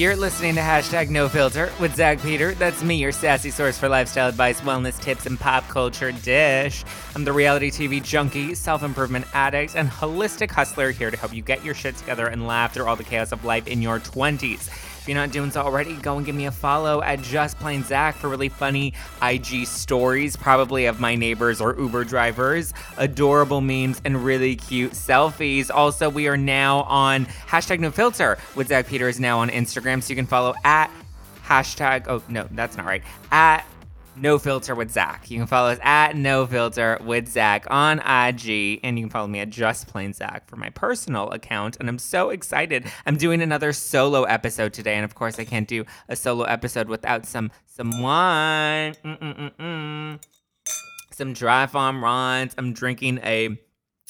You're listening to hashtag no filter with Zack Peter. That's me, your sassy source for lifestyle advice, wellness tips, and pop culture dish. I'm the reality TV junkie, self improvement addict, and holistic hustler here to help you get your shit together and laugh through all the chaos of life in your 20s. If you're not doing so already, go and give me a follow at Just Plain Zack for really funny IG stories, probably of my neighbors or Uber drivers, adorable memes, and really cute selfies. Also, we are now on hashtag no filter with Zack Peter is now on Instagram, so you can follow at hashtag, oh, no, that's not right, at no Filter with Zack. You can follow us at No Filter with Zack on IG, and you can follow me at Just Plain Zack for my personal account. And I'm so excited. I'm doing another solo episode today, and of course, I can't do a solo episode without some some wine, Mm-mm-mm-mm. some dry farm wines. I'm drinking a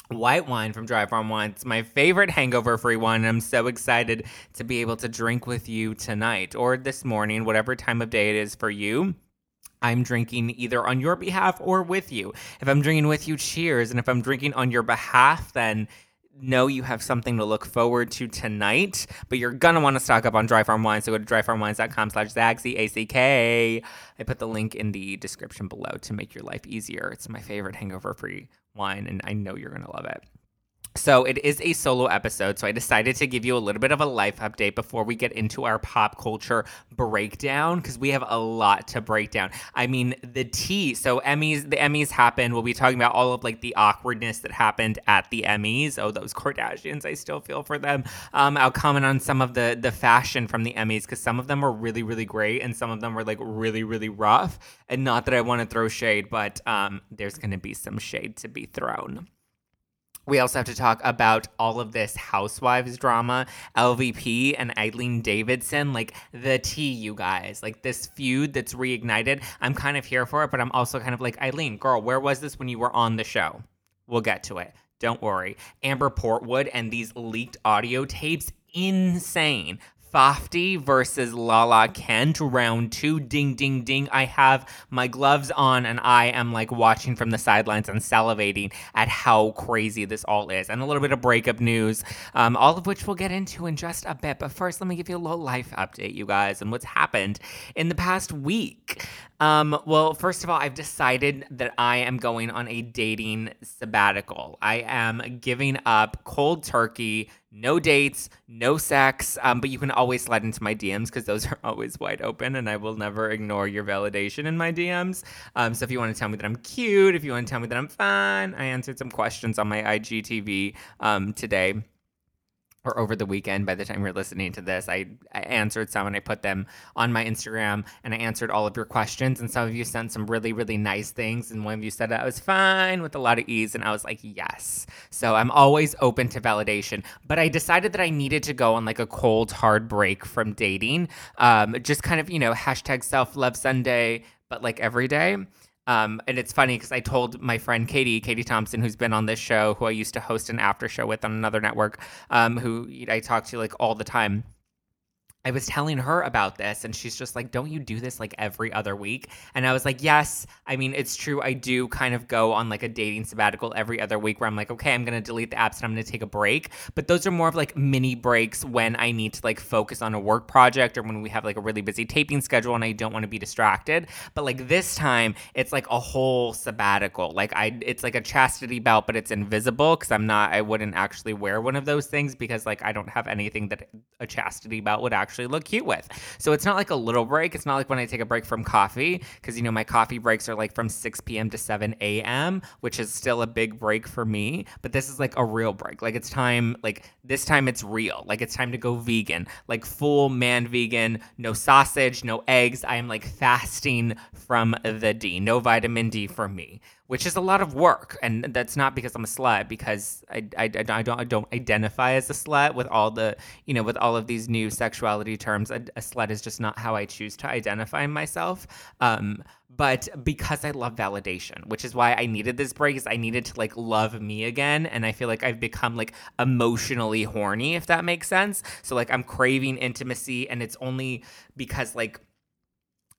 white wine from Dry Farm Wine. It's my favorite hangover free wine. And I'm so excited to be able to drink with you tonight or this morning, whatever time of day it is for you. I'm drinking either on your behalf or with you. If I'm drinking with you, cheers. And if I'm drinking on your behalf, then know you have something to look forward to tonight. But you're gonna want to stock up on Dry Farm Wine. So go to dryfarmwines.com slash Zack, Z-A-C-K. I put the link in the description below to make your life easier. It's my favorite hangover-free wine, and I know you're gonna love it. So it is a solo episode, so I decided to give you a little bit of a life update before we get into our pop culture breakdown because we have a lot to break down. I mean, the tea. So Emmys, the Emmys happened. We'll be talking about all of like the awkwardness that happened at the Emmys. Oh, those Kardashians, I still feel for them. Um, I'll comment on some of the the fashion from the Emmys because some of them were really really great and some of them were like really really rough. And not that I want to throw shade, but um, there's going to be some shade to be thrown. We also have to talk about all of this housewives drama, LVP and Eileen Davidson, like the tea, you guys, like this feud that's reignited. I'm kind of here for it, but I'm also kind of like, Eileen, girl, where was this when you were on the show? We'll get to it. Don't worry. Amber Portwood and these leaked audio tapes, insane. Fafty versus Lala Kent, round two. Ding, ding, ding. I have my gloves on and I am like watching from the sidelines and salivating at how crazy this all is. And a little bit of breakup news, um, all of which we'll get into in just a bit. But first, let me give you a little life update, you guys, and what's happened in the past week. Um, well, first of all, I've decided that I am going on a dating sabbatical. I am giving up cold turkey, no dates, no sex, um, but you can always slide into my DMs because those are always wide open and I will never ignore your validation in my DMs. Um, so if you want to tell me that I'm cute, if you want to tell me that I'm fun, I answered some questions on my IGTV um, today or over the weekend by the time you're listening to this I, I answered some and i put them on my instagram and i answered all of your questions. And some of you sent some really really nice things. And one of you said that i was fine with a lot of ease. And i was like yes. So i'm always open to validation. But i decided that i needed to go on like a cold hard break from dating um, just kind of you know hashtag self love sunday but like every day um, and it's funny because I told my friend Katie, Katie Thompson, who's been on this show, who I used to host an after show with on another network, um, who I talk to like all the time. I was telling her about this, and she's just like, Don't you do this like every other week? And I was like, Yes. I mean, it's true. I do kind of go on like a dating sabbatical every other week where I'm like, Okay, I'm going to delete the apps and I'm going to take a break. But those are more of like mini breaks when I need to like focus on a work project or when we have like a really busy taping schedule and I don't want to be distracted. But like this time, it's like a whole sabbatical. Like, I, it's like a chastity belt, but it's invisible because I'm not, I wouldn't actually wear one of those things because like I don't have anything that a chastity belt would actually look cute with. So it's not like a little break. It's not like when I take a break from coffee, because, you know, my coffee breaks are like from 6 p.m. to 7 a.m., which is still a big break for me. But this is like a real break. Like it's time, like this time it's real. Like it's time to go vegan, like full man vegan, no sausage, no eggs. I am like fasting from the D, no vitamin D for me which is a lot of work. And that's not because I'm a slut, because I, I, I, don't, I don't identify as a slut with all the, you know, with all of these new sexuality terms. A, a slut is just not how I choose to identify myself. Um, but because I love validation, which is why I needed this break, is I needed to like love me again. And I feel like I've become like emotionally horny, if that makes sense. So like I'm craving intimacy, and it's only because like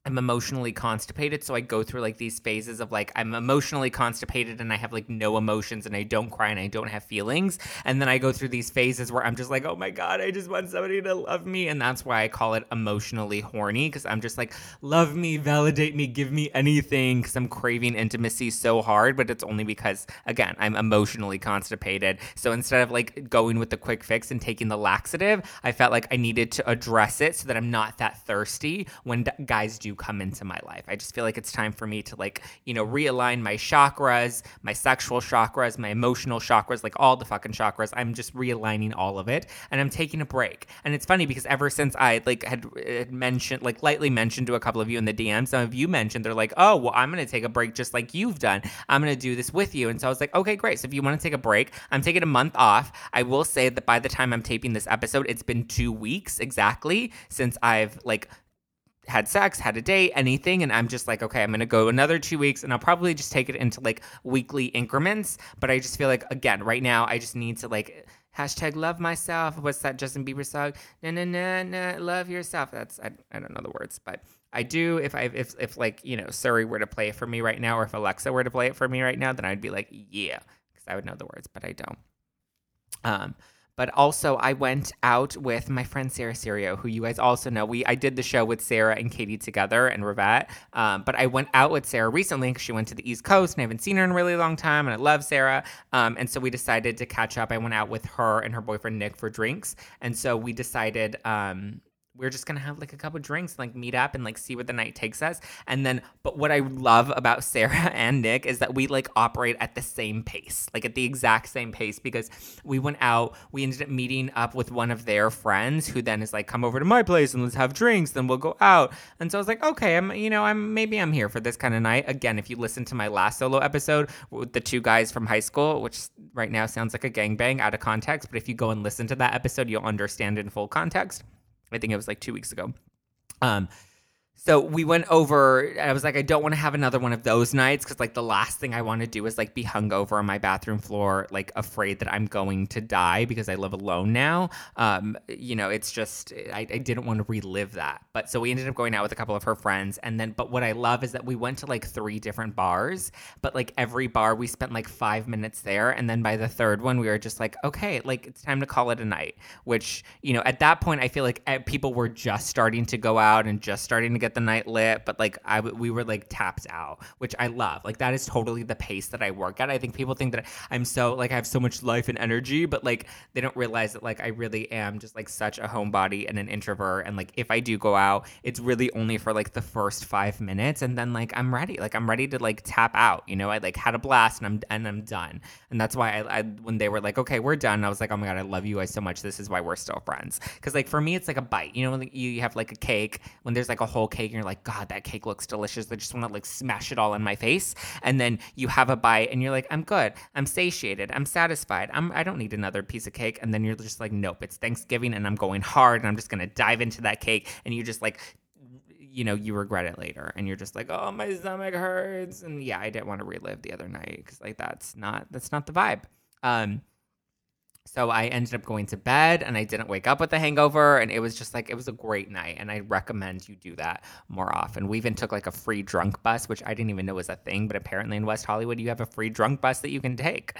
I'm emotionally constipated. So I go through like these phases of like, I'm emotionally constipated and I have like no emotions and I don't cry and I don't have feelings. And then I go through these phases where I'm just like, oh my God, I just want somebody to love me. And that's why I call it emotionally horny because I'm just like, love me, validate me, give me anything because I'm craving intimacy so hard. But it's only because, again, I'm emotionally constipated. So instead of like going with the quick fix and taking the laxative, I felt like I needed to address it so that I'm not that thirsty when d- guys do come into my life. I just feel like it's time for me to like, you know, realign my chakras, my sexual chakras, my emotional chakras, like all the fucking chakras. I'm just realigning all of it and I'm taking a break. And it's funny because ever since I like had, mentioned, like lightly mentioned to a couple of you in the DM, some of you mentioned they're like, "Oh, well, I'm going to take a break just like you've done. I'm going to do this with you." And so I was like, "Okay, great. So if you want to take a break, I'm taking a month off. I will say that by the time I'm taping this episode, it's been 2 weeks exactly since I've like had sex, had a date, anything. And I'm just like, okay, I'm going to go another two weeks and I'll probably just take it into like weekly increments. But I just feel like, again, right now, I just need to like, hashtag love myself. What's that Justin Bieber song? Na na na na, love yourself. That's, I, I don't know the words, but I do. If I, if, if like, you know, Siri were to play it for me right now, or if Alexa were to play it for me right now, then I'd be like, yeah, because I would know the words, but I don't. Um, but also I went out with my friend Sarah Serio, who you guys also know. We I did the show with Sarah and Katie together and Rivette. Um, but I went out with Sarah recently because she went to the East Coast and I haven't seen her in a really long time, and I love Sarah. Um, and so we decided to catch up. I went out with her and her boyfriend Nick for drinks, and so we decided. Um, we're just gonna have like a couple drinks, like meet up and like see where the night takes us. And then, but what I love about Sarah and Nick is that we like operate at the same pace, like at the exact same pace, because we went out, we ended up meeting up with one of their friends who then is like, come over to my place and let's have drinks, then we'll go out. And so I was like, okay, I'm, you know, I'm maybe I'm here for this kind of night. Again, if you listen to my last solo episode with the two guys from high school, which right now sounds like a gangbang out of context, but if you go and listen to that episode, you'll understand in full context. I think it was like two weeks ago. Um, so we went over. I was like, I don't want to have another one of those nights because, like, the last thing I want to do is like be hungover on my bathroom floor, like afraid that I'm going to die because I live alone now. Um, you know, it's just I, I didn't want to relive that. But so we ended up going out with a couple of her friends, and then. But what I love is that we went to like three different bars, but like every bar we spent like five minutes there, and then by the third one we were just like, okay, like it's time to call it a night. Which you know, at that point, I feel like eh, people were just starting to go out and just starting to get the night lit, but like I we were like tapped out, which I love. Like that is totally the pace that I work at. I think people think that I'm so like I have so much life and energy, but like they don't realize that like I really am just like such a homebody and an introvert. And like if I do go out, it's really only for like the first five minutes, and then like I'm ready. Like I'm ready to like tap out. You know, I like had a blast and I'm and I'm done. And that's why I, I when they were like, okay, we're done. I was like, oh my god, I love you guys so much. This is why we're still friends. Because like for me, it's like a bite. You know, when you have like a cake when there's like a whole cake and you're like, God, that cake looks delicious. I just want to like smash it all in my face. And then you have a bite and you're like, I'm good. I'm satiated. I'm satisfied. I'm I don't need another piece of cake. And then you're just like, nope, it's Thanksgiving and I'm going hard and I'm just gonna dive into that cake. And you just like you know, you regret it later and you're just like, oh, my stomach hurts. And yeah, I didn't want to relive the other night because like that's not that's not the vibe. Um, so I ended up going to bed and I didn't wake up with a hangover. And it was just like, it was a great night. And I recommend you do that more often. We even took like a free drunk bus, which I didn't even know was a thing. But apparently in West Hollywood, you have a free drunk bus that you can take.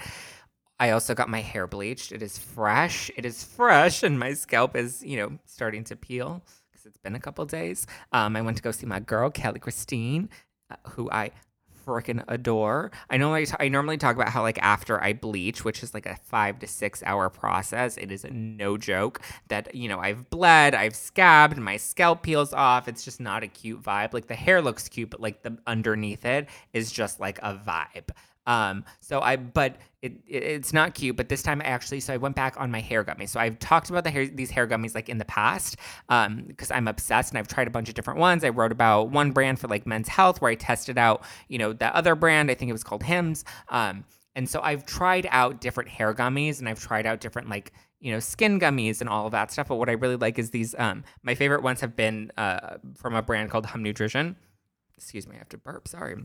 I also got my hair bleached. It is fresh. It is fresh. And my scalp is, you know, starting to peel because it's been a couple days. Um, I went to go see my girl, Kelly Christine, uh, who I freaking adore. I know I, t- I normally talk about how like after I bleach, which is like a five to six hour process, it is no joke that you know I've bled, I've scabbed, my scalp peels off. It's just not a cute vibe. Like the hair looks cute, but like the underneath it is just like a vibe. Um, so I, but it, it, it's not cute. But this time I actually, so I went back on my hair gummies. So I've talked about the hair, these hair gummies like in the past, um, because I'm obsessed and I've tried a bunch of different ones. I wrote about one brand for like men's health where I tested out, you know, the other brand. I think it was called Hims. Um, and so I've tried out different hair gummies and I've tried out different like you know skin gummies and all of that stuff. But what I really like is these. Um, my favorite ones have been uh, from a brand called Hum Nutrition. Excuse me, I have to burp. Sorry.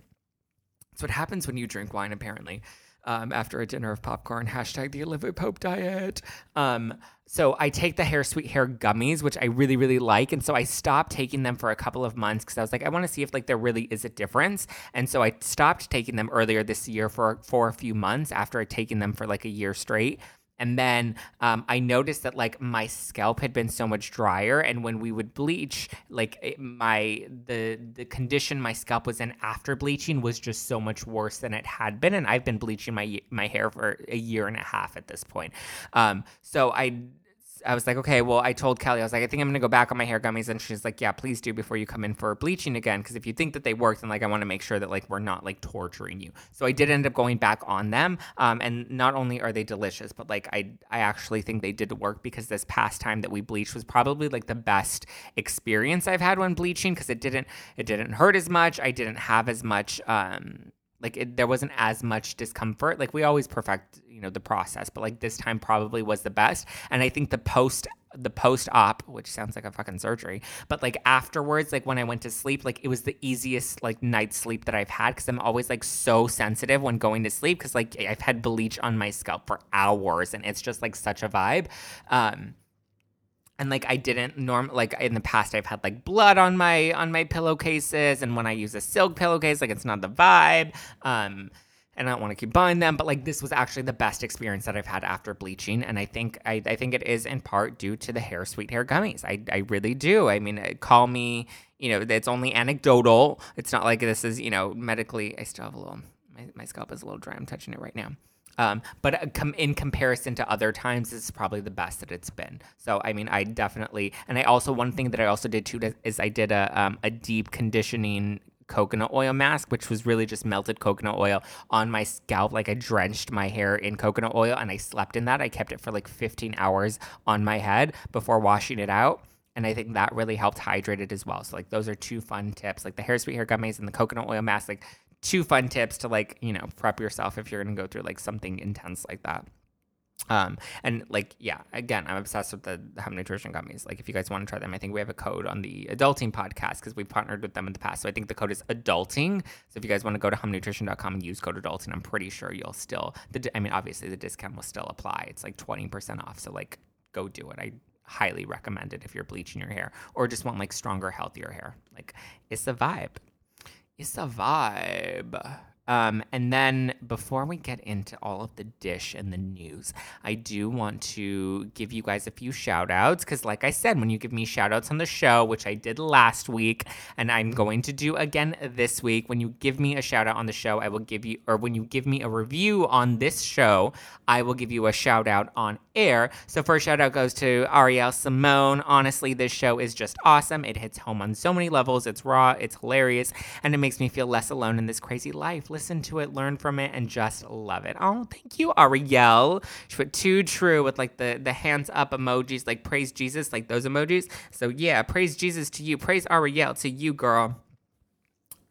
That's what happens when you drink wine, apparently. um, after a dinner of popcorn. Hashtag the Olivia Pope diet. Um, so I take the Hair Sweet Hair gummies, which I really, really like. And so I stopped taking them for a couple of months because I was like, I want to see if like there really is a difference. And so I stopped taking them earlier this year for for a few months after I'd taken them for like a year straight. And then um, I noticed that like my scalp had been so much drier, and when we would bleach, like it, my the the condition my scalp was in after bleaching was just so much worse than it had been. And I've been bleaching my my hair for a year and a half at this point. Um, so I I was like, okay, well, I told Kelly, I was like, I think I'm gonna go back on my hair gummies, and she's like, yeah, please do before you come in for bleaching again, because if you think that they worked, then like I want to make sure that like we're not like torturing you. So I did end up going back on them, um, and not only are they delicious, but like I I actually think they did work because this past time that we bleached was probably like the best experience I've had when bleaching because it didn't it didn't hurt as much, I didn't have as much um like it, there wasn't as much discomfort. Like we always perfect you know the process but like this time probably was the best. And i think the post the post op which sounds like a fucking surgery but like afterwards like when i went to sleep like it was the easiest like night sleep that i've had because i'm always like so sensitive when going to sleep because like i've had bleach on my scalp for hours and it's just like such a vibe. Um and like I didn't norm like in the past I've had like blood on my on my pillowcases. And when I use a silk pillowcase like it's not the vibe. Um and I don't want to keep buying them. But like this was actually the best experience that I've had after bleaching. And I think I, I think it is in part due to the hair sweet hair gummies. I, I really do. I mean uh, call me you know it's only anecdotal. It's not like this is you know medically I still have a little my, my scalp is a little dry. I'm touching it right now um, but uh, in comparison to other times, it's probably the best that it's been. So, I mean, I definitely, and I also, one thing that I also did too is I did a, um, a deep conditioning coconut oil mask, which was really just melted coconut oil on my scalp. Like I drenched my hair in coconut oil and I slept in that. I kept it for like 15 hours on my head before washing it out. And I think that really helped hydrate it as well. So like those are two fun tips, like the hair hair gummies and the coconut oil mask. Like two fun tips to like you know prep yourself if you're gonna go through like something intense like that. Um and like yeah again i'm obsessed with the, hum nutrition gummies like if you guys want to try them i think we have a code on the adulting podcast because we've partnered with them in the past. So i think the code is adulting. So if you guys want to go to humnutrition.com and use code adulting i'm pretty sure you'll still the i mean obviously the discount will still apply. It's like 20% off. So like go do it. I highly recommend it if you're bleaching your hair or just want like stronger healthier hair. Like it's a vibe it's a vibe. Um, and then before we get into all of the dish and the news, I do want to give you guys a few shout outs because, like I said, when you give me shout outs on the show, which I did last week and I'm going to do again this week, when you give me a shout out on the show, I will give you, or when you give me a review on this show, I will give you a shout out on air. So, first shout out goes to Ariel Simone. Honestly, this show is just awesome. It hits home on so many levels. It's raw, it's hilarious, and it makes me feel less alone in this crazy life listen to it, learn from it, and just love it. Oh, thank you, Ariel. She put two true with like the the hands up emojis, like praise Jesus, like those emojis. So yeah, praise Jesus to you. Praise Ariel to you, girl.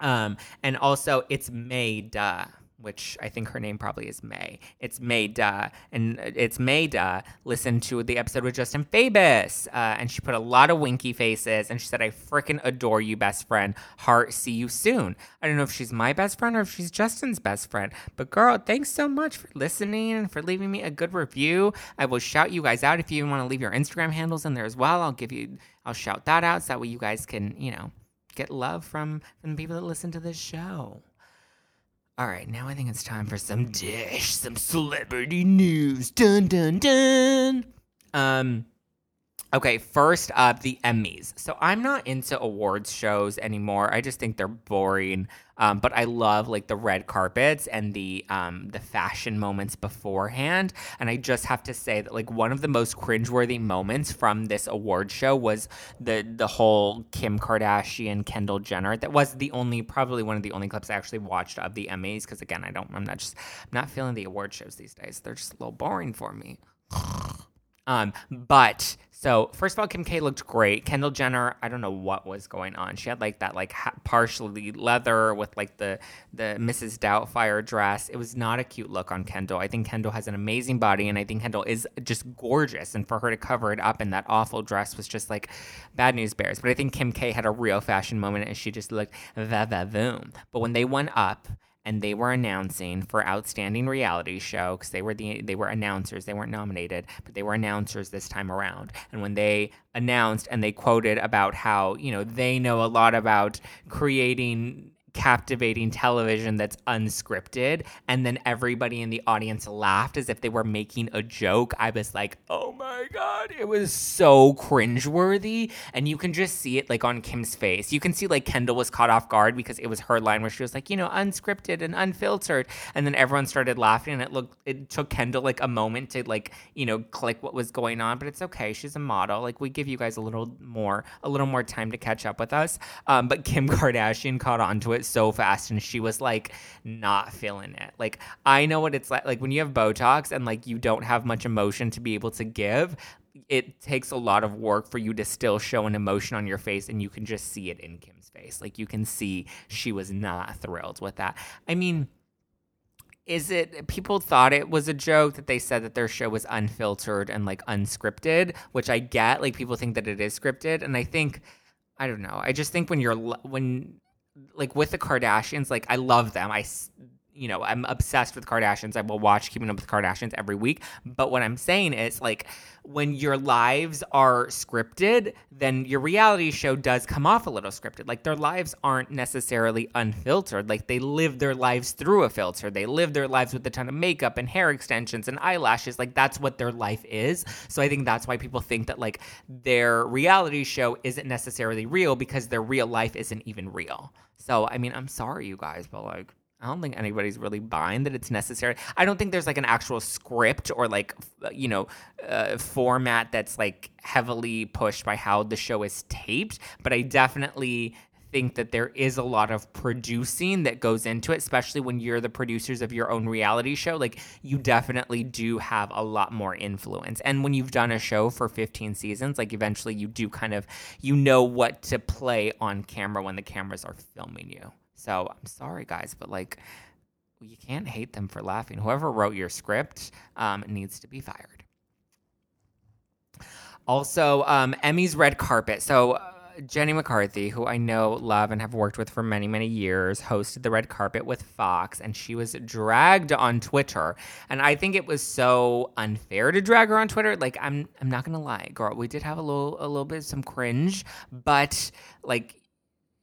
Um, and also it's May, duh which I think her name probably is May. It's May Duh. And it's May Duh. Listen to the episode with Justin Fabus. Uh, and she put a lot of winky faces. And she said, I freaking adore you, best friend. Heart, see you soon. I don't know if she's my best friend or if she's Justin's best friend. But girl, thanks so much for listening and for leaving me a good review. I will shout you guys out if you want to leave your Instagram handles in there as well. I'll give you, I'll shout that out so that way you guys can, you know, get love from, from the people that listen to this show. All right, now I think it's time for some dish, some celebrity news. Dun dun dun. Um Okay, first up, the Emmys. So I'm not into awards shows anymore. I just think they're boring. Um, but I love like the red carpets and the um, the fashion moments beforehand. And I just have to say that like one of the most cringeworthy moments from this award show was the the whole Kim Kardashian Kendall Jenner. That was the only probably one of the only clips I actually watched of the Emmys because again I don't I'm not just I'm not feeling the award shows these days. They're just a little boring for me. Um, but so first of all, Kim K looked great. Kendall Jenner, I don't know what was going on. She had like that like ha- partially leather with like the the Mrs. Doubtfire dress. It was not a cute look on Kendall. I think Kendall has an amazing body, and I think Kendall is just gorgeous. And for her to cover it up in that awful dress was just like bad news bears. But I think Kim K had a real fashion moment, and she just looked va va boom. But when they went up and they were announcing for outstanding reality show because they were the they were announcers. They weren't nominated, but they were announcers this time around. And when they announced and they quoted about how you know they know a lot about creating captivating television that's unscripted and then everybody in the audience laughed as if they were making a joke. I was like oh my god it was so cringeworthy. And you can just see it like on kim's face. You can see like kendall was caught off guard because it was her line where she was like you know unscripted and unfiltered. And then everyone started laughing and it looked it took kendall like a moment to like you know click what was going on but it's okay. She's a model. Like we give you guys a little more a little more time to catch up with us. Um, but kim kardashian caught on to it so fast and she was like not feeling it. Like I know what it's like like when you have Botox and like you don't have much emotion to be able to give, it takes a lot of work for you to still show an emotion on your face and you can just see it in Kim's face. Like you can see she was not thrilled with that. I mean, is it people thought it was a joke that they said that their show was unfiltered and like unscripted, which I get. Like people think that it is scripted and I think I don't know. I just think when you're when like with the Kardashians, like I love them. I you know, I'm obsessed with Kardashians. I will watch Keeping Up with the Kardashians every week. But what I'm saying is, like, when your lives are scripted, then your reality show does come off a little scripted. Like, their lives aren't necessarily unfiltered. Like, they live their lives through a filter. They live their lives with a ton of makeup and hair extensions and eyelashes. Like, that's what their life is. So I think that's why people think that, like, their reality show isn't necessarily real because their real life isn't even real. So, I mean, I'm sorry, you guys, but like, I don't think anybody's really buying that it's necessary. I don't think there's like an actual script or like, you know, uh, format that's like heavily pushed by how the show is taped, but I definitely think that there is a lot of producing that goes into it, especially when you're the producers of your own reality show. Like, you definitely do have a lot more influence. And when you've done a show for 15 seasons, like, eventually you do kind of, you know what to play on camera when the cameras are filming you. So I'm sorry, guys, but like, you can't hate them for laughing. Whoever wrote your script um, needs to be fired. Also, um, Emmy's red carpet. So, uh, Jenny McCarthy, who I know, love, and have worked with for many, many years, hosted the red carpet with Fox, and she was dragged on Twitter. And I think it was so unfair to drag her on Twitter. Like, I'm, I'm not gonna lie, girl, we did have a little, a little bit of some cringe, but like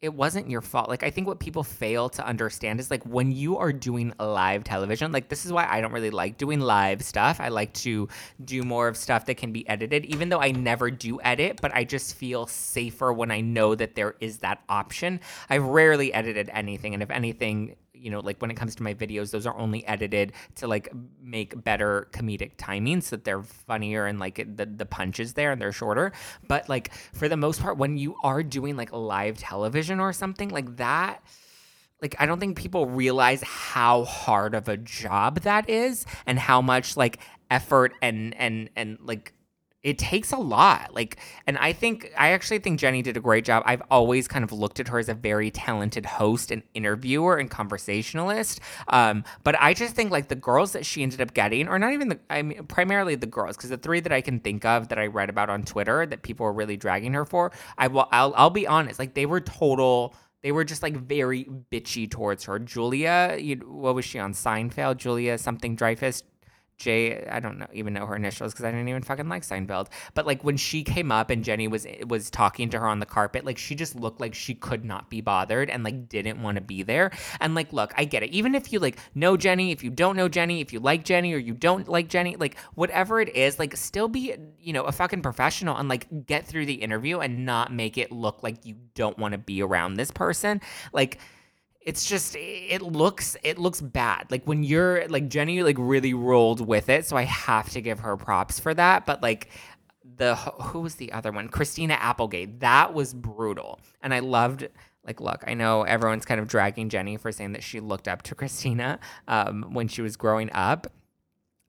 it wasn't your fault. Like I think what people fail to understand is like when you are doing live television, like this is why I don't really like doing live stuff. I like to do more of stuff that can be edited, even though I never do edit, but I just feel safer when I know that there is that option. I've rarely edited anything, and if anything, you know, like when it comes to my videos, those are only edited to like make better comedic timing so that they're funnier and like the, the punches there and they're shorter. But like for the most part, when you are doing like live television or something like that, like I don't think people realize how hard of a job that is and how much like effort and and and like it takes a lot. Like, and I think, I actually think Jenny did a great job. I've always kind of looked at her as a very talented host and interviewer and conversationalist. Um, but I just think like the girls that she ended up getting, or not even the, I mean, primarily the girls, because the three that I can think of that I read about on Twitter that people were really dragging her for, I will, I'll, I'll be honest, like they were total, they were just like very bitchy towards her. Julia, you, what was she on Seinfeld? Julia something Dreyfus, Jay, I don't know, even know her initials because I didn't even fucking like Seinfeld. But like when she came up and Jenny was eh, was talking to her on the carpet, like she just looked like she could not be bothered and like didn't want to be there. And like, look, I get it. Even if you like know Jenny, if you don't know Jenny, if you like Jenny or you don't like Jenny, like whatever it is, like still be you know a fucking professional and like get through the interview and not make it look like you don't want to be around this person. Like it's just it looks it looks bad. Like when you're like jenny like really rolled with it so i have to give her props for that but like the who was the other one? Christina applegate. That was brutal. And i loved like look i know everyone's kind of dragging jenny for saying that she looked up to christina um, when she was growing up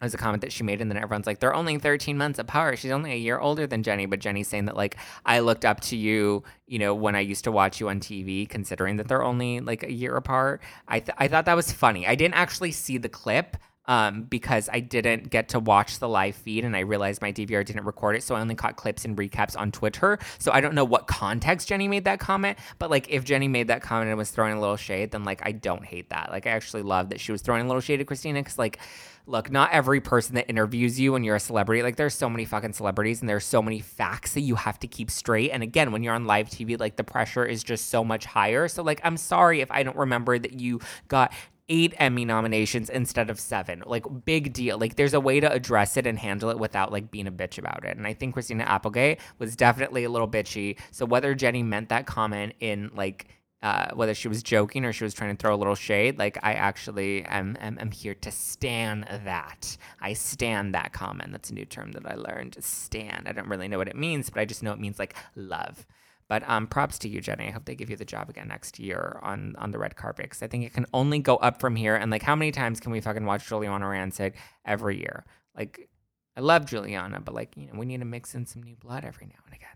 was a comment that she made, and then everyone's like, they're only 13 months apart. She's only a year older than Jenny, but Jenny's saying that, like, I looked up to you, you know, when I used to watch you on TV, considering that they're only like a year apart. I, th- I thought that was funny. I didn't actually see the clip. um, because I didn't get to watch the live feed and I realized my DVR didn't record it. So I only caught clips and recaps on Twitter. So I don't know what context Jenny made that comment. But like if Jenny made that comment and was throwing a little shade, then like I don't hate that. Like I actually love that she was throwing a little shade at Christina because like look, not every person that interviews you when you're a celebrity, like there's so many fucking celebrities and there's so many facts that you have to keep straight. And again, when you're on live TV, like the pressure is just so much higher. So like I'm sorry if I don't remember that you got eight Emmy nominations instead of seven. Like, big deal. Like, there's a way to address it and handle it without like being a bitch about it. And I think Christina Applegate was definitely a little bitchy. So whether Jenny meant that comment in like uh, whether she was joking or she was trying to throw a little shade, like I actually am, am, am here to stand that. I stand that comment. That's a new term that I learned. Stand. I don't really know what it means, but I just know it means like love. But um, props to you, Jenny. I hope they give you the job again next year on on the red carpet because I think it can only go up from here. And like, how many times can we fucking watch Giuliana Rancic every year? Like, I love Giuliana, but like, you know, we need to mix in some new blood every now and again.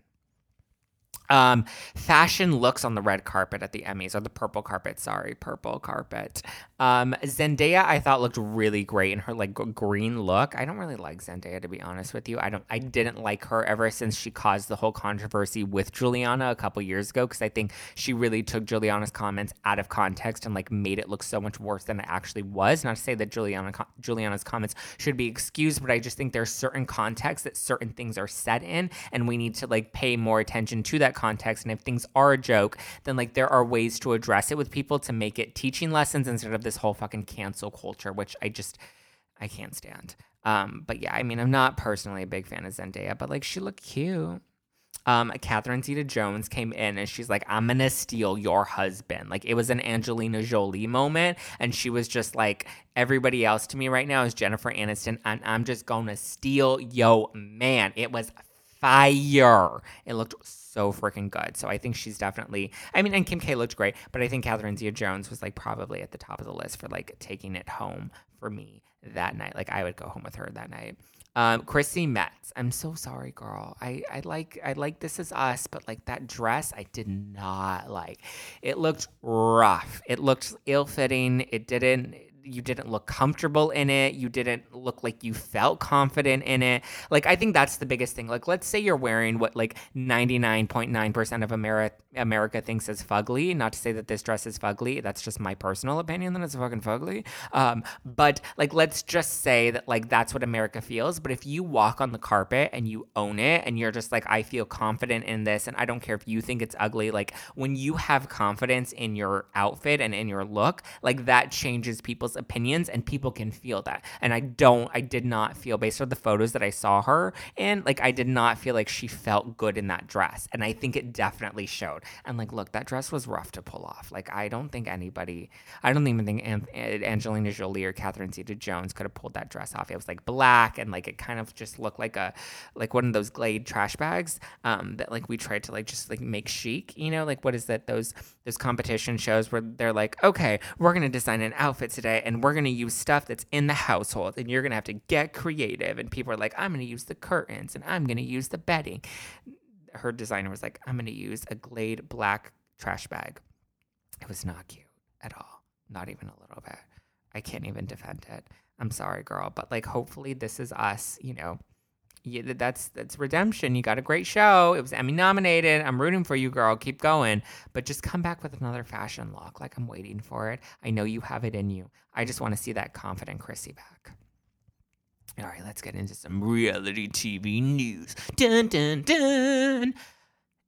Um, fashion looks on the red carpet at the Emmys or the purple carpet. Sorry, purple carpet. Um, Zendaya I thought looked really great in her like green look. I don't really like Zendaya to be honest with you. I don't. I didn't like her ever since she caused the whole controversy with Giuliana a couple years ago because I think she really took Giuliana's comments out of context and like made it look so much worse than it actually was. Not to say that Giuliana Giuliana's comments should be excused, but I just think there's certain context that certain things are set in, and we need to like pay more attention to that context. And if things are a joke, then like there are ways to address it with people to make it teaching lessons instead of this whole fucking cancel culture, which I just I can't stand. Um, but yeah, I mean, I'm not personally a big fan of Zendaya, but like she looked cute. Um, Catherine Zeta Jones came in and she's like, I'm gonna steal your husband. Like it was an Angelina Jolie moment, and she was just like, everybody else to me right now is Jennifer Aniston, and I'm just gonna steal yo man. It was fire. It looked so freaking good. So I think she's definitely. I mean, and Kim K looked great, but I think Catherine Zeta Jones was like probably at the top of the list for like taking it home for me that night. Like I would go home with her that night. Um, Chrissy Metz. I'm so sorry, girl. I, I like I like This Is Us, but like that dress, I did not like. It looked rough. It looked ill fitting. It didn't you didn't look comfortable in it. You didn't look like you felt confident in it. Like I think that's the biggest thing. Like let's say you're wearing what like 99.9% of America America thinks is fugly. Not to say that this dress is fugly. That's just my personal opinion that it's fucking fugly. Um, but like let's just say that like that's what America feels. But if you walk on the carpet and you own it and you're just like I feel confident in this and I don't care if you think it's ugly. Like when you have confidence in your outfit and in your look, like that changes people's opinions and people can feel that. And I don't, I did not feel based on the photos that I saw her in, like I did not feel like she felt good in that dress. And I think it definitely showed. And like, look, that dress was rough to pull off. Like, I don't think anybody, I don't even think Angelina Jolie or Catherine Zeta Jones could have pulled that dress off. It was like black and like it kind of just looked like a, like one of those Glade trash bags um, that like we tried to like just like make chic, you know, like what is that? Those, those competition shows where they're like, okay, we're going to design an outfit today and we're going to use stuff that's in the household and you're going to have to get creative. And people are like, I'm going to use the curtains and I'm going to use the bedding. Her designer was like, I'm going to use a Glade black trash bag. It was not cute at all. Not even a little bit. I can't even defend it. I'm sorry, girl. But like, hopefully, this is us, you know, yeah, that's that's redemption. You got a great show. It was Emmy nominated. I'm rooting for you, girl. Keep going, but just come back with another fashion look. Like I'm waiting for it. I know you have it in you. I just want to see that confident Chrissy back. All right, let's get into some reality TV news. Dun dun dun.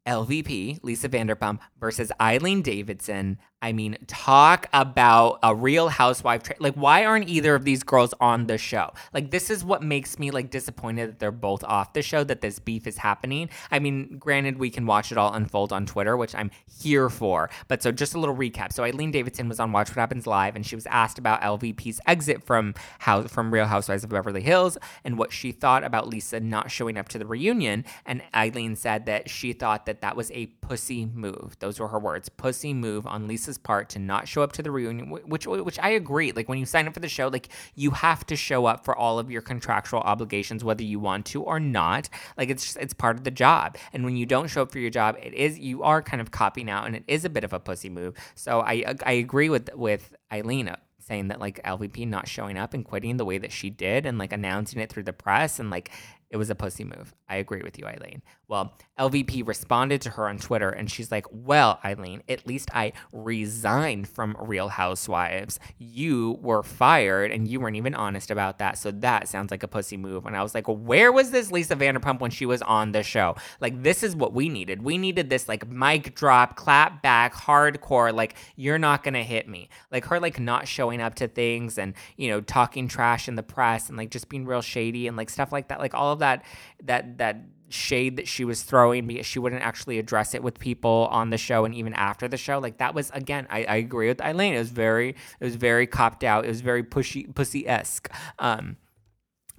LVP, Lisa Vanderpump versus Eileen Davidson. I mean, talk about a real housewife. Tra- like, why aren't either of these girls on the show? Like, this is what makes me like disappointed that they're both off the show, that this beef is happening. I mean, granted, we can watch it all unfold on Twitter, which I'm here for. But so, just a little recap. So, Eileen Davidson was on Watch What Happens Live, and she was asked about LVP's exit from house from Real Housewives of Beverly Hills and what she thought about Lisa not showing up to the reunion. And Eileen said that she thought that that was a pussy move. Those were her words, pussy move on Part to not show up to the reunion, which which I agree. Like when you sign up for the show, like you have to show up for all of your contractual obligations, whether you want to or not. Like it's just, it's part of the job. And when you don't show up for your job, it is you are kind of copying out, and it is a bit of a pussy move. So I I agree with with Eileen uh, saying that like LVP not showing up and quitting the way that she did and like announcing it through the press and like it was a pussy move. I agree with you, Eileen. Well, LVP responded to her on Twitter and she's like, Well, Eileen, at least I resigned from Real Housewives. You were fired and you weren't even honest about that. So that sounds like a pussy move. And I was like, Where was this Lisa Vanderpump when she was on the show? Like, this is what we needed. We needed this like mic drop, clap back, hardcore, like, you're not going to hit me. Like, her like not showing up to things and, you know, talking trash in the press and like just being real shady and like stuff like that. Like, all of that, that, that, shade that she was throwing because she wouldn't actually address it with people on the show and even after the show. Like that was again, I, I agree with Eileen. It was very it was very copped out. It was very pushy pussy esque. Um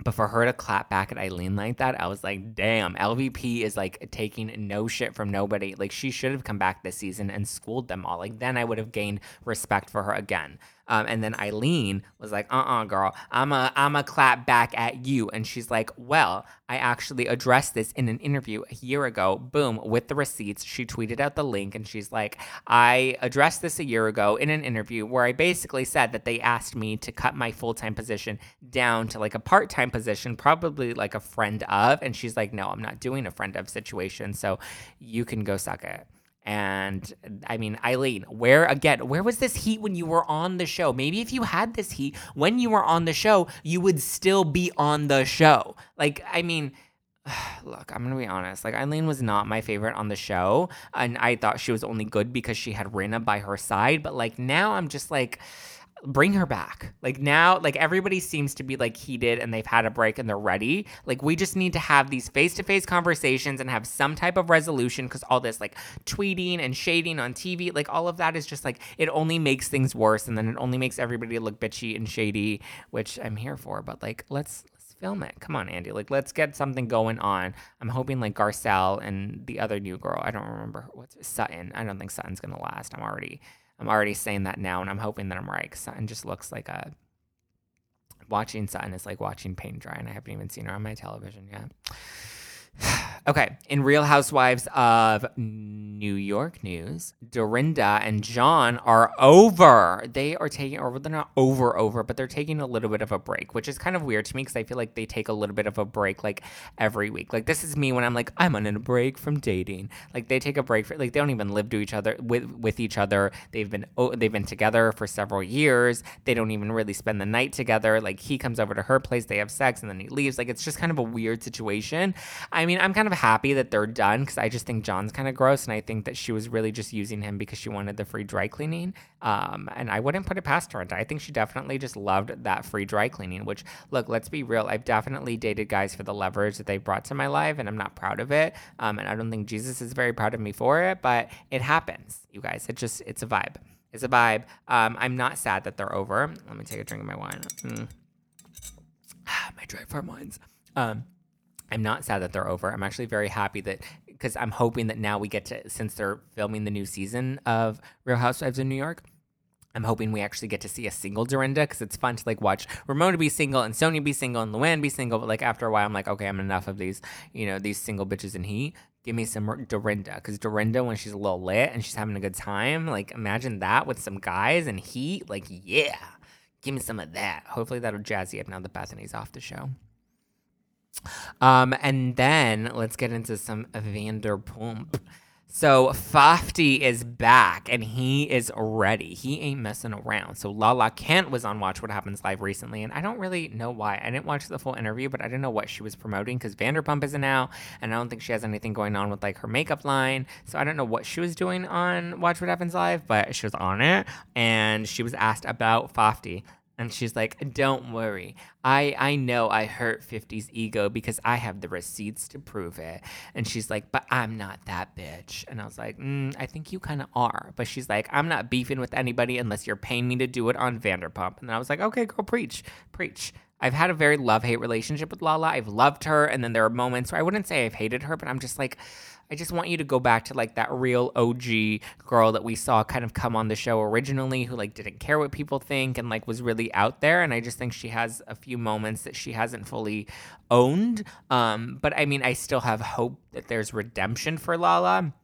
but for her to clap back at Eileen like that, I was like, damn, LVP is like taking no shit from nobody. Like she should have come back this season and schooled them all. Like then I would have gained respect for her again. Um, and then Eileen was like, "Uh, uh-uh, uh girl, I'm a, I'm a clap back at you." And she's like, "Well, I actually addressed this in an interview a year ago. Boom, with the receipts." She tweeted out the link, and she's like, "I addressed this a year ago in an interview where I basically said that they asked me to cut my full time position down to like a part time position, probably like a friend of." And she's like, "No, I'm not doing a friend of situation, so you can go suck it." And I mean, Eileen, where again, where was this heat when you were on the show? Maybe if you had this heat when you were on the show, you would still be on the show. Like, I mean, look, I'm gonna be honest. Like Eileen was not my favorite on the show, and I thought she was only good because she had Rinna by her side. But like now, I'm just like, bring her back. Like now, like everybody seems to be like heated and they've had a break and they're ready. Like we just need to have these face to face conversations and have some type of resolution because all this like tweeting and shading on TV, like all of that is just like it only makes things worse and then it only makes everybody look bitchy and shady, which I'm here for. But like let's let's film it. Come on, Andy. Like let's get something going on. I'm hoping like Garcelle and the other new girl. I don't remember what's Sutton. I don't think Sutton's gonna last. I'm already I'm already saying that now, and I'm hoping that I'm right. Cause Sutton just looks like a watching Sutton is like watching paint dry, and I haven't even seen her on my television yet. okay, in Real Housewives of New York news, Dorinda and John are over. They are taking over. They're not over, over, but they're taking a little bit of a break, which is kind of weird to me because I feel like they take a little bit of a break like every week. Like this is me when I'm like I'm on a break from dating. Like they take a break for like they don't even live to each other with with each other. They've been oh, they've been together for several years. They don't even really spend the night together. Like he comes over to her place, they have sex, and then he leaves. Like it's just kind of a weird situation. Mean, I'm kind of happy that they're done because I just think John's kind of gross, and I think that she was really just using him because she wanted the free dry cleaning. Um, and I wouldn't put it past her. I think she definitely just loved that free dry cleaning. Which, look, let's be real. I've definitely dated guys for the leverage that they brought to my life, and I'm not proud of it. Um, and I don't think Jesus is very proud of me for it, but it happens, you guys. It just it's a vibe. It's a vibe. Um, I'm not sad that they're over. Let me take a drink of my wine. Mm. my dry farm wines. Um, I'm not sad that they're over. I'm actually very happy that because I'm hoping that now we get to since they're filming the new season of Real Housewives in New York. I'm hoping we actually get to see a single Dorinda because it's fun to like watch Ramona be single and Sonja be single and Luann be single. But like after a while, I'm like, okay, I'm enough of these, you know, these single bitches and he. Give me some Dorinda because Dorinda, when she's a little lit and she's having a good time, like imagine that with some guys and heat. Like, yeah, give me some of that. Hopefully that'll jazz you up now that Bethany's off the show. Um, and then let's get into some Vanderpump. So Fafty is back and he is ready. He ain't messing around. So Lala Kent was on Watch What Happens Live recently, and I don't really know why. I didn't watch the full interview, but I didn't know what she was promoting because Vanderpump isn't out, and I don't think she has anything going on with like her makeup line. So I don't know what she was doing on Watch What Happens Live, but she was on it, and she was asked about Fafty. And she's like, "Don't worry. I I know I hurt 50's ego because I have the receipts to prove it." And she's like, "But I'm not that bitch." And I was like, mm, "I think you kind of are." But she's like, "I'm not beefing with anybody unless you're paying me to do it on Vanderpump." And I was like, "Okay, girl, preach, preach." I've had a very love hate relationship with Lala. I've loved her, and then there are moments where I wouldn't say I've hated her, but I'm just like, I just want you to go back to like that real OG girl that we saw kind of come on the show originally who like didn't care what people think and like was really out there and I just think she has a few moments that she hasn't fully owned um but I mean I still have hope that there's redemption for Lala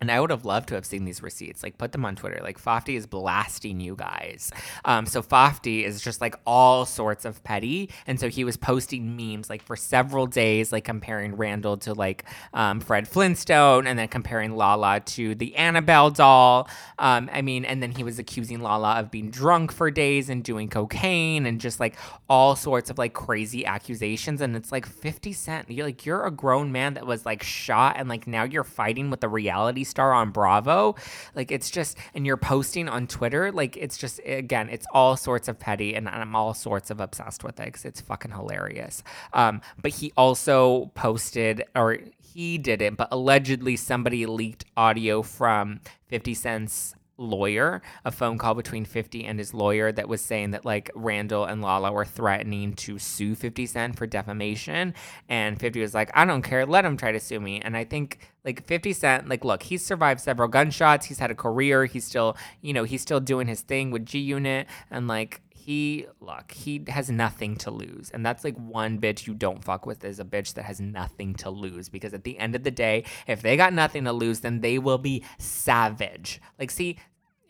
And I would have loved to have seen these receipts. Like, put them on Twitter. Like, Fofty is blasting you guys. Um, so Fofty is just like all sorts of petty, and so he was posting memes like for several days, like comparing Randall to like um, Fred Flintstone, and then comparing Lala to the Annabelle doll. Um, I mean, and then he was accusing Lala of being drunk for days and doing cocaine, and just like all sorts of like crazy accusations. And it's like Fifty Cent. You're like you're a grown man that was like shot, and like now you're fighting with the reality star on Bravo. Like it's just, and you're posting on Twitter. Like it's just, again, it's all sorts of petty, and I'm all sorts of obsessed with it because it's fucking hilarious. Um, but he also posted, or he didn't, but allegedly somebody leaked audio from 50 Cent's lawyer, a phone call between 50 and his lawyer that was saying that like Randall and Lala were threatening to sue 50 Cent for defamation. And 50 was like, I don't care, let him try to sue me. And I think like 50 Cent, like, look, he's survived several gunshots, he's had a career, he's still, you know, he's still doing his thing with G Unit. And like, he look he has nothing to lose and that's like one bitch you don't fuck with is a bitch that has nothing to lose because at the end of the day if they got nothing to lose then they will be savage like see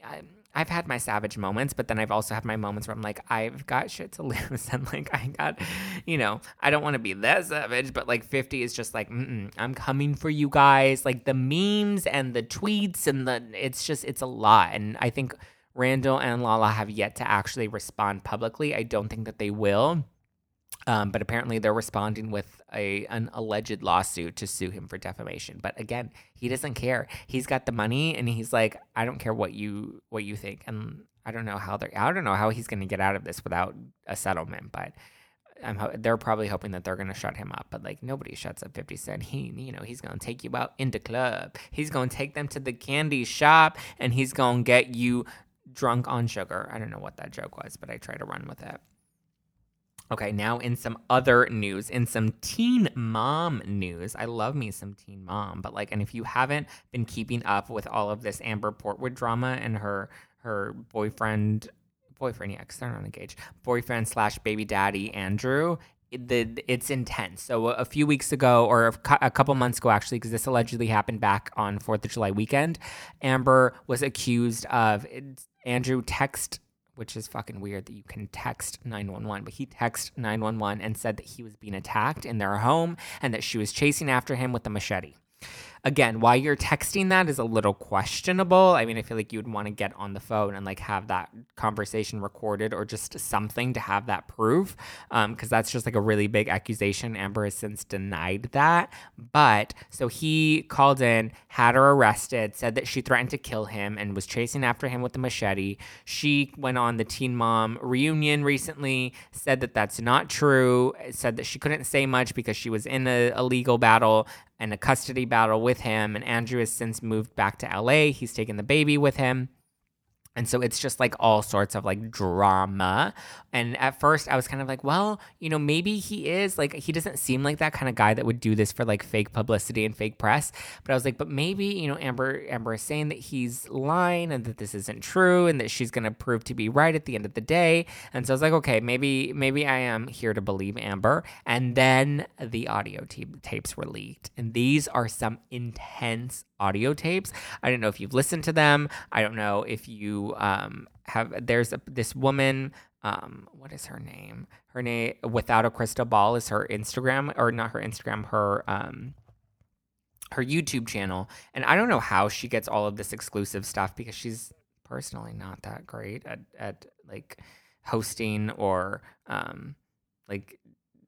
I, I've had my savage moments, but then I've also had my moments where I'm like, I've got shit to lose. And like, I got, you know, I don't want to be that savage, but like 50 is just like, I'm coming for you guys. Like the memes and the tweets and the, it's just, it's a lot. And I think Randall and Lala have yet to actually respond publicly. I don't think that they will. Um, but apparently they're responding with a an alleged lawsuit to sue him for defamation. But again, he doesn't care. He's got the money, and he's like, I don't care what you what you think. And I don't know how they're I don't know how he's going to get out of this without a settlement. But I'm ho- they're probably hoping that they're going to shut him up. But like nobody shuts up Fifty Cent. He you know he's going to take you out into club. He's going to take them to the candy shop, and he's going to get you drunk on sugar. I don't know what that joke was, but I try to run with it. Okay, now in some other news, in some teen mom news. I love me some teen mom, but like, and if you haven't been keeping up with all of this Amber Portwood drama and her her boyfriend, boyfriend, yeah, because they're not engaged, boyfriend slash baby daddy Andrew, the, it's intense. So a few weeks ago, or a couple months ago, actually, because this allegedly happened back on Fourth of July weekend, Amber was accused of Andrew text which is fucking weird that you can text 911. But he texted 911 and said that he was being attacked in their home and that she was chasing after him with a machete. Again, why you're texting that is a little questionable. I mean, I feel like you'd want to get on the phone and like have that conversation recorded or just something to have that proof, because um, that's just like a really big accusation. Amber has since denied that. But so he called in, had her arrested, said that she threatened to kill him and was chasing after him with a machete. She went on the Teen Mom reunion recently, said that that's not true, said that she couldn't say much because she was in a, a legal battle and a custody battle with him. And Andrew has since moved back to LA. He's taken the baby with him. And so it's just like all sorts of like drama. And at first I was kind of like, well, you know, maybe he is like, he doesn't seem like that kind of guy that would do this for like fake publicity and fake press. But I was like, but maybe, you know, Amber, Amber is saying that he's lying and that this isn't true and that she's going to prove to be right at the end of the day. And so I was like, okay, maybe, maybe I am here to believe Amber. And then the audio t- tapes were leaked. And these are some intense audio tapes. I don't know if you've listened to them. I don't know if you um, have. There's a, this woman. Um, what is her name? Her name without a crystal ball is her Instagram or not her Instagram. Her um, her YouTube channel, and I don't know how she gets all of this exclusive stuff because she's personally not that great at at like hosting or um like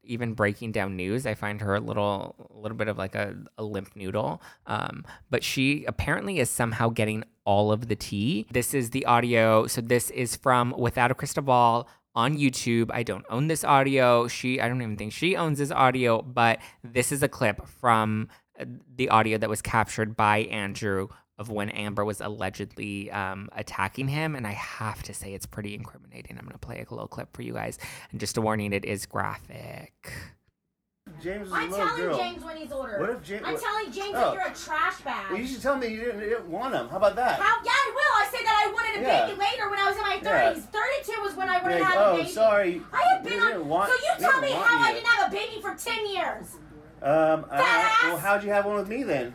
even breaking down news. I find her a little, a little bit of like a, a limp noodle. Um, but she apparently is somehow getting all of the tea. This is the audio. So this is from Without a Crystal Ball on YouTube. I don't own this audio. She, I don't even think she owns this audio, but this is a clip from uh, the audio that was captured by Andrew of when Amber was allegedly um, attacking him. And I have to say, it's pretty incriminating. I'm going to play a little clip for you guys. And just a warning, it is graphic. James is I'm a little telling girl. James when he's older. What if James? I'm telling James Oh. that you're a trash bag. Well, you should tell me you didn't, you didn't want him. How about that? How? Yeah, I will. I said that I wanted a Yeah. baby later when I was in my Yeah. 30s. 32 was when I would Like, have had a oh, baby. sorry. I have been We on. didn't want- so you we tell me want how I didn't have a baby for 10 years. Um, Fat I, well, how'd you have one with me then?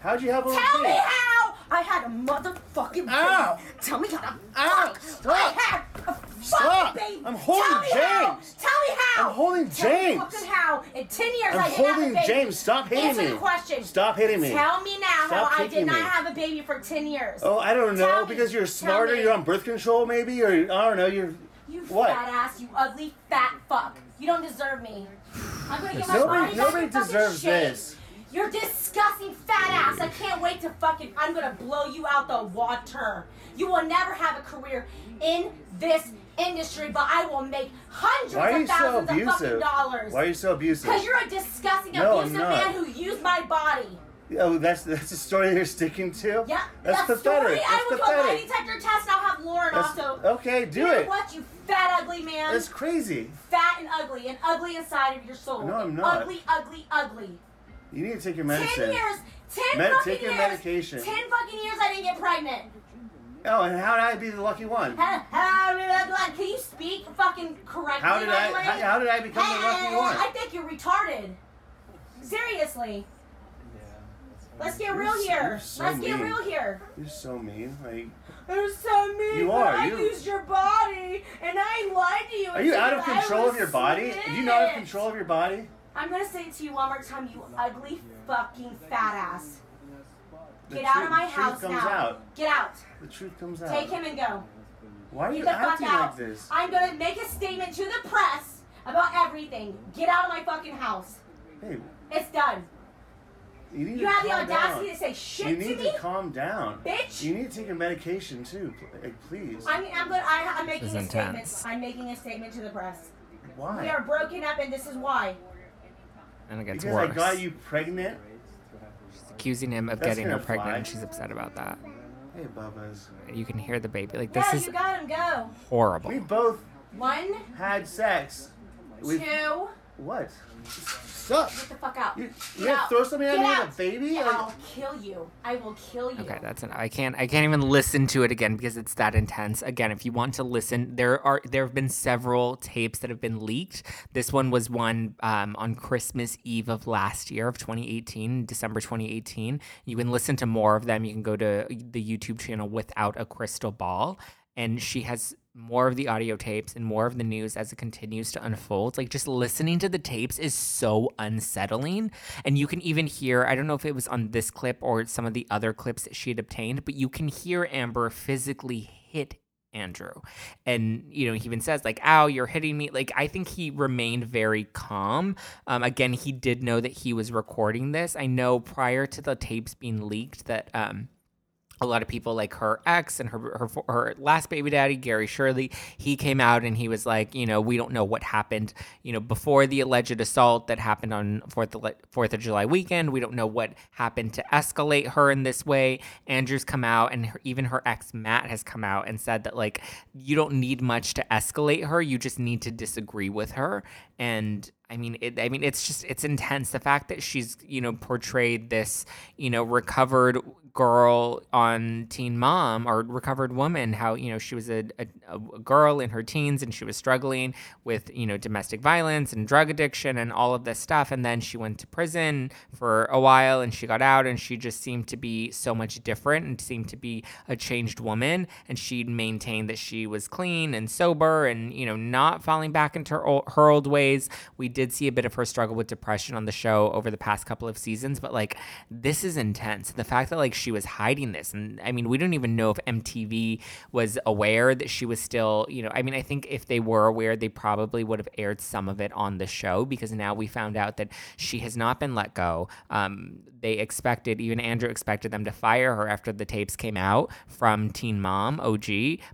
How'd you have one Tell me me? how. I had a motherfucking Ow. baby. Tell me how to Ow. fuck. Stop. I had a fucking Stop. baby. I'm holding Tell me how. James. Tell me how. I'm holding Tell me fucking how. In 10 years, I'm I didn't have a holding baby. James. Stop hitting Answer me. the question. Stop hitting me. Tell me now Stop how I did not me. have a baby for 10 years. Oh, I don't Tell know. me. Because you're smarter. You're on birth control, maybe, or I don't know. You're You what? fat ass, you ugly fat fuck. You don't deserve me. I'm gonna get my Nobody- body nobody deserves this. You're disgusting fat ass. I can't wait to fucking. I'm gonna blow you out the water. You will never have a career in this industry, but I will make hundreds Why are of so thousands of fucking abusive? dollars. Why are you so abusive? Because you're a disgusting, No, I'm abusive not. man who used my body. Oh, that's that's the story you're sticking to. Yeah, that's that pathetic. story. I That's will do a lie pathetic. detector test. and I'll have Lauren That's- also. okay, do you know it. what, you fat ugly man? That's crazy. fat and ugly and ugly inside of your soul. No, I'm not. Ugly, ugly, ugly. You need to take your medicine. Ten medicine. years, ten Med- fucking take your years. medication. Ten fucking years I didn't get pregnant. Oh, and how did I be the lucky one? How, how did I, like, can you speak fucking correctly? How did I? How, how did I become the lucky one? I think you're retarded. Seriously. Yeah. Let's get You're real so- here. so Let's get real here. You're so mean. Like, You're so mean. You but are, I you- used your body and I lied to you. are you out of control of your body? Do you not have sick. control of your body? I'm gonna say it to you one more time, you ugly fucking fat ass. The Get out truth- of my truth house comes now. out. Get out. The truth comes out. Take him and go. Why are Get you the fuck acting out. like this? I'm gonna make a statement to the press about everything. Get out of my fucking house. Hey, It's done. you need You to have the calm audacity down. to say shit You to need me, to calm down. bitch. You need to take your medication too, pl- like, please. I'm, I'm, gonna, I, I'm making This a statement. intense. I'm making a statement to the press. Why? We are broken up, and this is why. And it gets because worse. I got you pregnant. She's accusing him of That's getting her pregnant, fly. and she's upset about that. Hey, Bubba's. You can hear the baby. Like this Yeah, is you got him. Go. horrible. We both One, had sex. We two. What? Stop. Get the fuck out. You, you gonna out. throw something at Get me out. with a baby? Yeah, I'll kill you. I will kill you. Okay, that's an. I can't. I can't even listen to it again because it's that intense. Again, if you want to listen, there are there have been several tapes that have been leaked. This one was one um, on Christmas Eve of last year of 2018, December 2018. You can listen to more of them. You can go to the YouTube channel without a crystal ball, and she has more of the audio tapes and more of the news as it continues to unfold. Like just listening to the tapes is so unsettling. And you can even hear, I don't know if it was on this clip or some of the other clips that she had obtained, but you can hear Amber physically hit Andrew. And, you know, he even says, like, ow, you're hitting me. Like, I think he remained very calm. Um, again, he did know that he was recording this. I know prior to the tapes being leaked that, um, a lot of people like her ex and her, her her last baby daddy Gary Shirley he came out and he was like you know we don't know what happened you know before the alleged assault that happened on 4th of, 4th of July weekend. We don't know what happened to escalate her in this way. Andrew's come out and her, even her ex Matt has come out and said that like you don't need much to escalate her. You just need to disagree with her. And I mean, it, I mean, it's just it's intense. The fact that she's you know portrayed this you know recovered girl on Teen Mom or recovered woman, how you know she was a, a, a girl in her teens and she was struggling with you know domestic violence and drug addiction and all of this stuff, and then she went to prison for a while and she got out and she just seemed to be so much different and seemed to be a changed woman, and she maintained that she was clean and sober and you know not falling back into her old, her old ways. We did see a bit of her struggle with depression on the show over the past couple of seasons, but like this is intense. The fact that like she was hiding this, and I mean, we don't even know if MTV was aware that she was still, you know, I mean, I think if they were aware, they probably would have aired some of it on the show because now we found out that she has not been let go. Um, they expected, even Andrew expected them to fire her after the tapes came out from Teen Mom OG,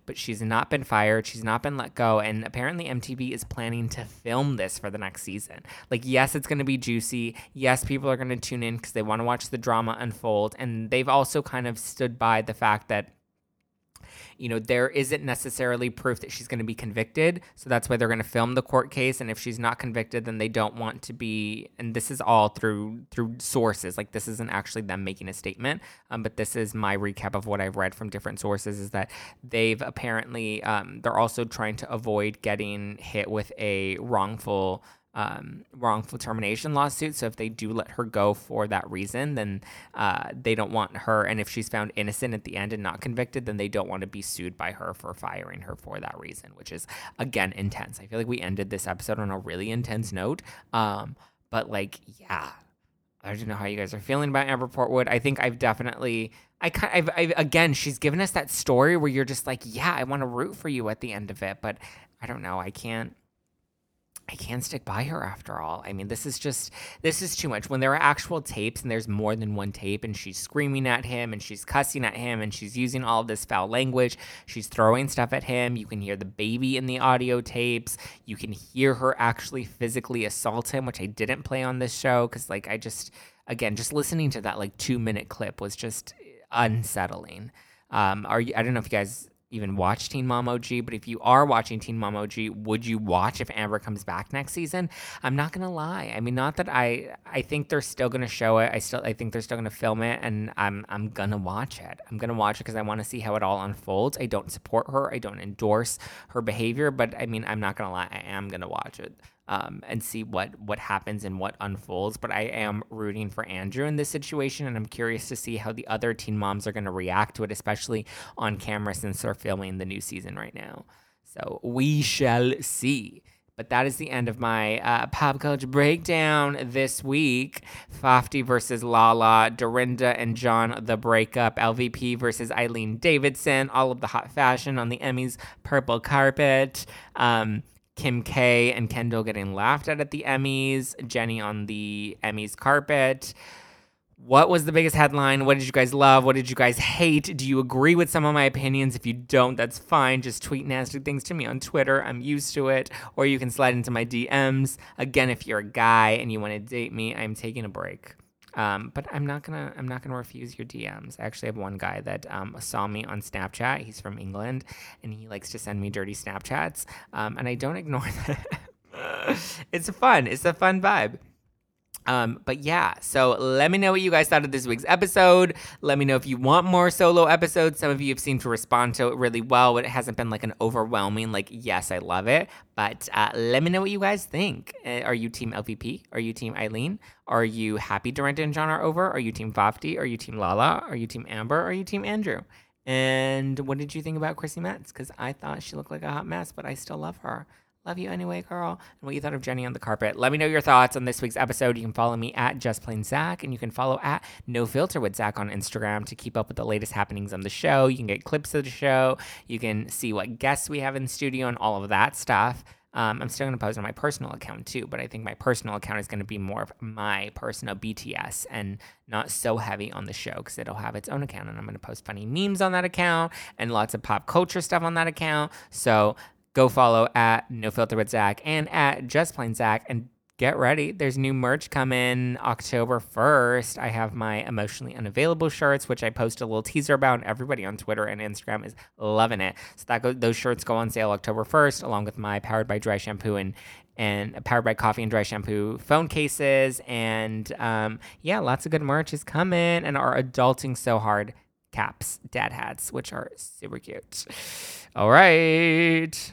but she's not been fired. She's not been let go, and apparently MTV is planning to film this for the next season. Like, yes, it's going to be juicy. Yes, people are going to tune in because they want to watch the drama unfold. And they've also kind of stood by the fact that you know there isn't necessarily proof that she's going to be convicted so that's why they're going to film the court case and if she's not convicted then they don't want to be and this is all through through sources like this isn't actually them making a statement um, but this is my recap of what i've read from different sources is that they've apparently um, they're also trying to avoid getting hit with a wrongful um, wrongful termination lawsuit. So if they do let her go for that reason, then uh, they don't want her. And if she's found innocent at the end and not convicted, then they don't want to be sued by her for firing her for that reason, which is again intense. I feel like we ended this episode on a really intense note. Um, but like, yeah, I don't know how you guys are feeling about Amber Portwood. I think I've definitely, I kind, I've, I've, again, she's given us that story where you're just like, yeah, I want to root for you at the end of it, but I don't know, I can't. I can't stick by her after all. I mean, this is just this is too much. When there are actual tapes and there's more than one tape and she's screaming at him and she's cussing at him and she's using all this foul language, she's throwing stuff at him. You can hear the baby in the audio tapes. You can hear her actually physically assault him, which I didn't play on this show cuz like I just again, just listening to that like 2-minute clip was just unsettling. Um, are you, I don't know if you guys even watch Teen Mom OG, but if you are watching Teen Mom OG, would you watch if Amber comes back next season? I'm not gonna lie. I mean, not that I I think they're still gonna show it. I still I think they're still gonna film it, and I'm I'm gonna watch it. I'm gonna watch it because I want to see how it all unfolds. I don't support her. I don't endorse her behavior, but I mean, I'm not gonna lie. I am gonna watch it um, and see what what happens and what unfolds. But I am rooting for Andrew in this situation, and I'm curious to see how the other teen moms are going to react to it, especially on camera since they're filming the new season right now. So we shall see. But that is the end of my uh, pop culture breakdown this week. Fafty versus Lala, Dorinda and John, the breakup, LVP versus Eileen Davidson, all of the hot fashion on the Emmys purple carpet. Um, Kim K and Kendall getting laughed at at the Emmys, Jenny on the Emmys carpet. What was the biggest headline? What did you guys love? What did you guys hate? Do you agree with some of my opinions? If you don't, that's fine. Just tweet nasty things to me on Twitter. I'm used to it. Or you can slide into my DMs. Again, if you're a guy and you want to date me, I'm taking a break. Um, but I'm not gonna I'm not gonna refuse your DMs. I actually have one guy that um, saw me on Snapchat. He's from England, and he likes to send me dirty Snapchats, um, and I don't ignore that. it's fun. It's a fun vibe. Um, but yeah, so let me know what you guys thought of this week's episode. Let me know if you want more solo episodes. Some of you have seemed to respond to it really well, but it hasn't been like an overwhelming, like, yes, I love it. But uh, let me know what you guys think. Uh, are you team LVP? Are you team Eileen? Are you happy Dorinda and John are over? Are you team Fafty? Are you team Lala? Are you team Amber? Are you team Andrew? And what did you think about Chrissy Metz? Because I thought she looked like a hot mess, but I still love her. Love you anyway, girl. And what you thought of Jenny on the carpet. Let me know your thoughts on this week's episode. You can follow me at Just Plain Zack, and you can follow at No Filter with Zack on Instagram to keep up with the latest happenings on the show. You can get clips of the show. You can see what guests we have in studio and all of that stuff. Um, I'm still going to post on my personal account too, but I think my personal account is going to be more of my personal BTS and not so heavy on the show because it'll have its own account. And I'm going to post funny memes on that account and lots of pop culture stuff on that account. So go follow at No Filter with Zack and at Just Plain Zack and get ready. There's new merch coming October 1st. I have my emotionally unavailable shirts, which I post a little teaser about, and everybody on Twitter and Instagram is loving it. So that go- those shirts go on sale October 1st, along with my powered by dry shampoo and and powered by coffee and dry shampoo phone cases and um, yeah lots of good merch is coming and our adulting so hard caps dad hats which are super cute all right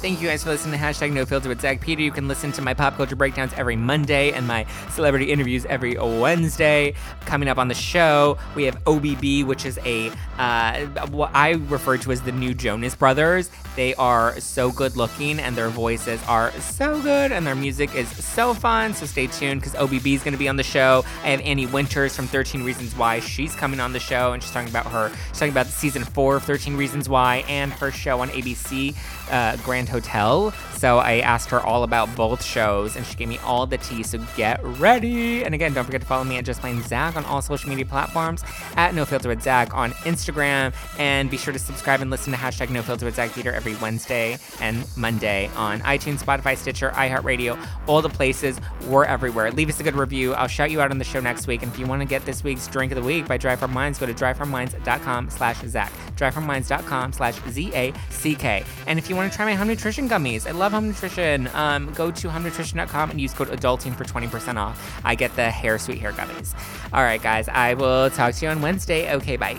Thank you guys for listening to hashtag No Filter with Zack Peter. You can listen to my pop culture breakdowns every Monday and my celebrity interviews every Wednesday. Coming up on the show, we have OBB, which is a uh, what I refer to as the new Jonas Brothers. They are so good looking and their voices are so good and their music is so fun. So stay tuned because OBB is going to be on the show. I have Annie Winters from 13 Reasons Why. She's coming on the show and she's talking about her, she's talking about season four of 13 Reasons Why and her show on ABC, uh, Grand Hotel. So I asked her all about both shows and she gave me all the tea. So get ready. And again, don't forget to follow me at Just Plain Zack on all social media platforms, at No Filter with Zack on Instagram, and be sure to subscribe and listen to hashtag No Filter with Zack Peter every Wednesday and Monday on iTunes, Spotify, Stitcher, iHeartRadio, all the places. We're everywhere. Leave us a good review. I'll shout you out on the show next week. And if you want to get this week's drink of the week by Dry Farm Wines, go to dryfarmwines.com slash Zack. Dryfarmwines.com slash Z-A-C-K. And if you want to try my HUM nutrition gummies, I love HUM nutrition. Um, go to humnutrition.com and use code adulting for 20% off. I get the hair sweet hair gummies. All right, guys, I will talk to you on Wednesday. Okay, bye.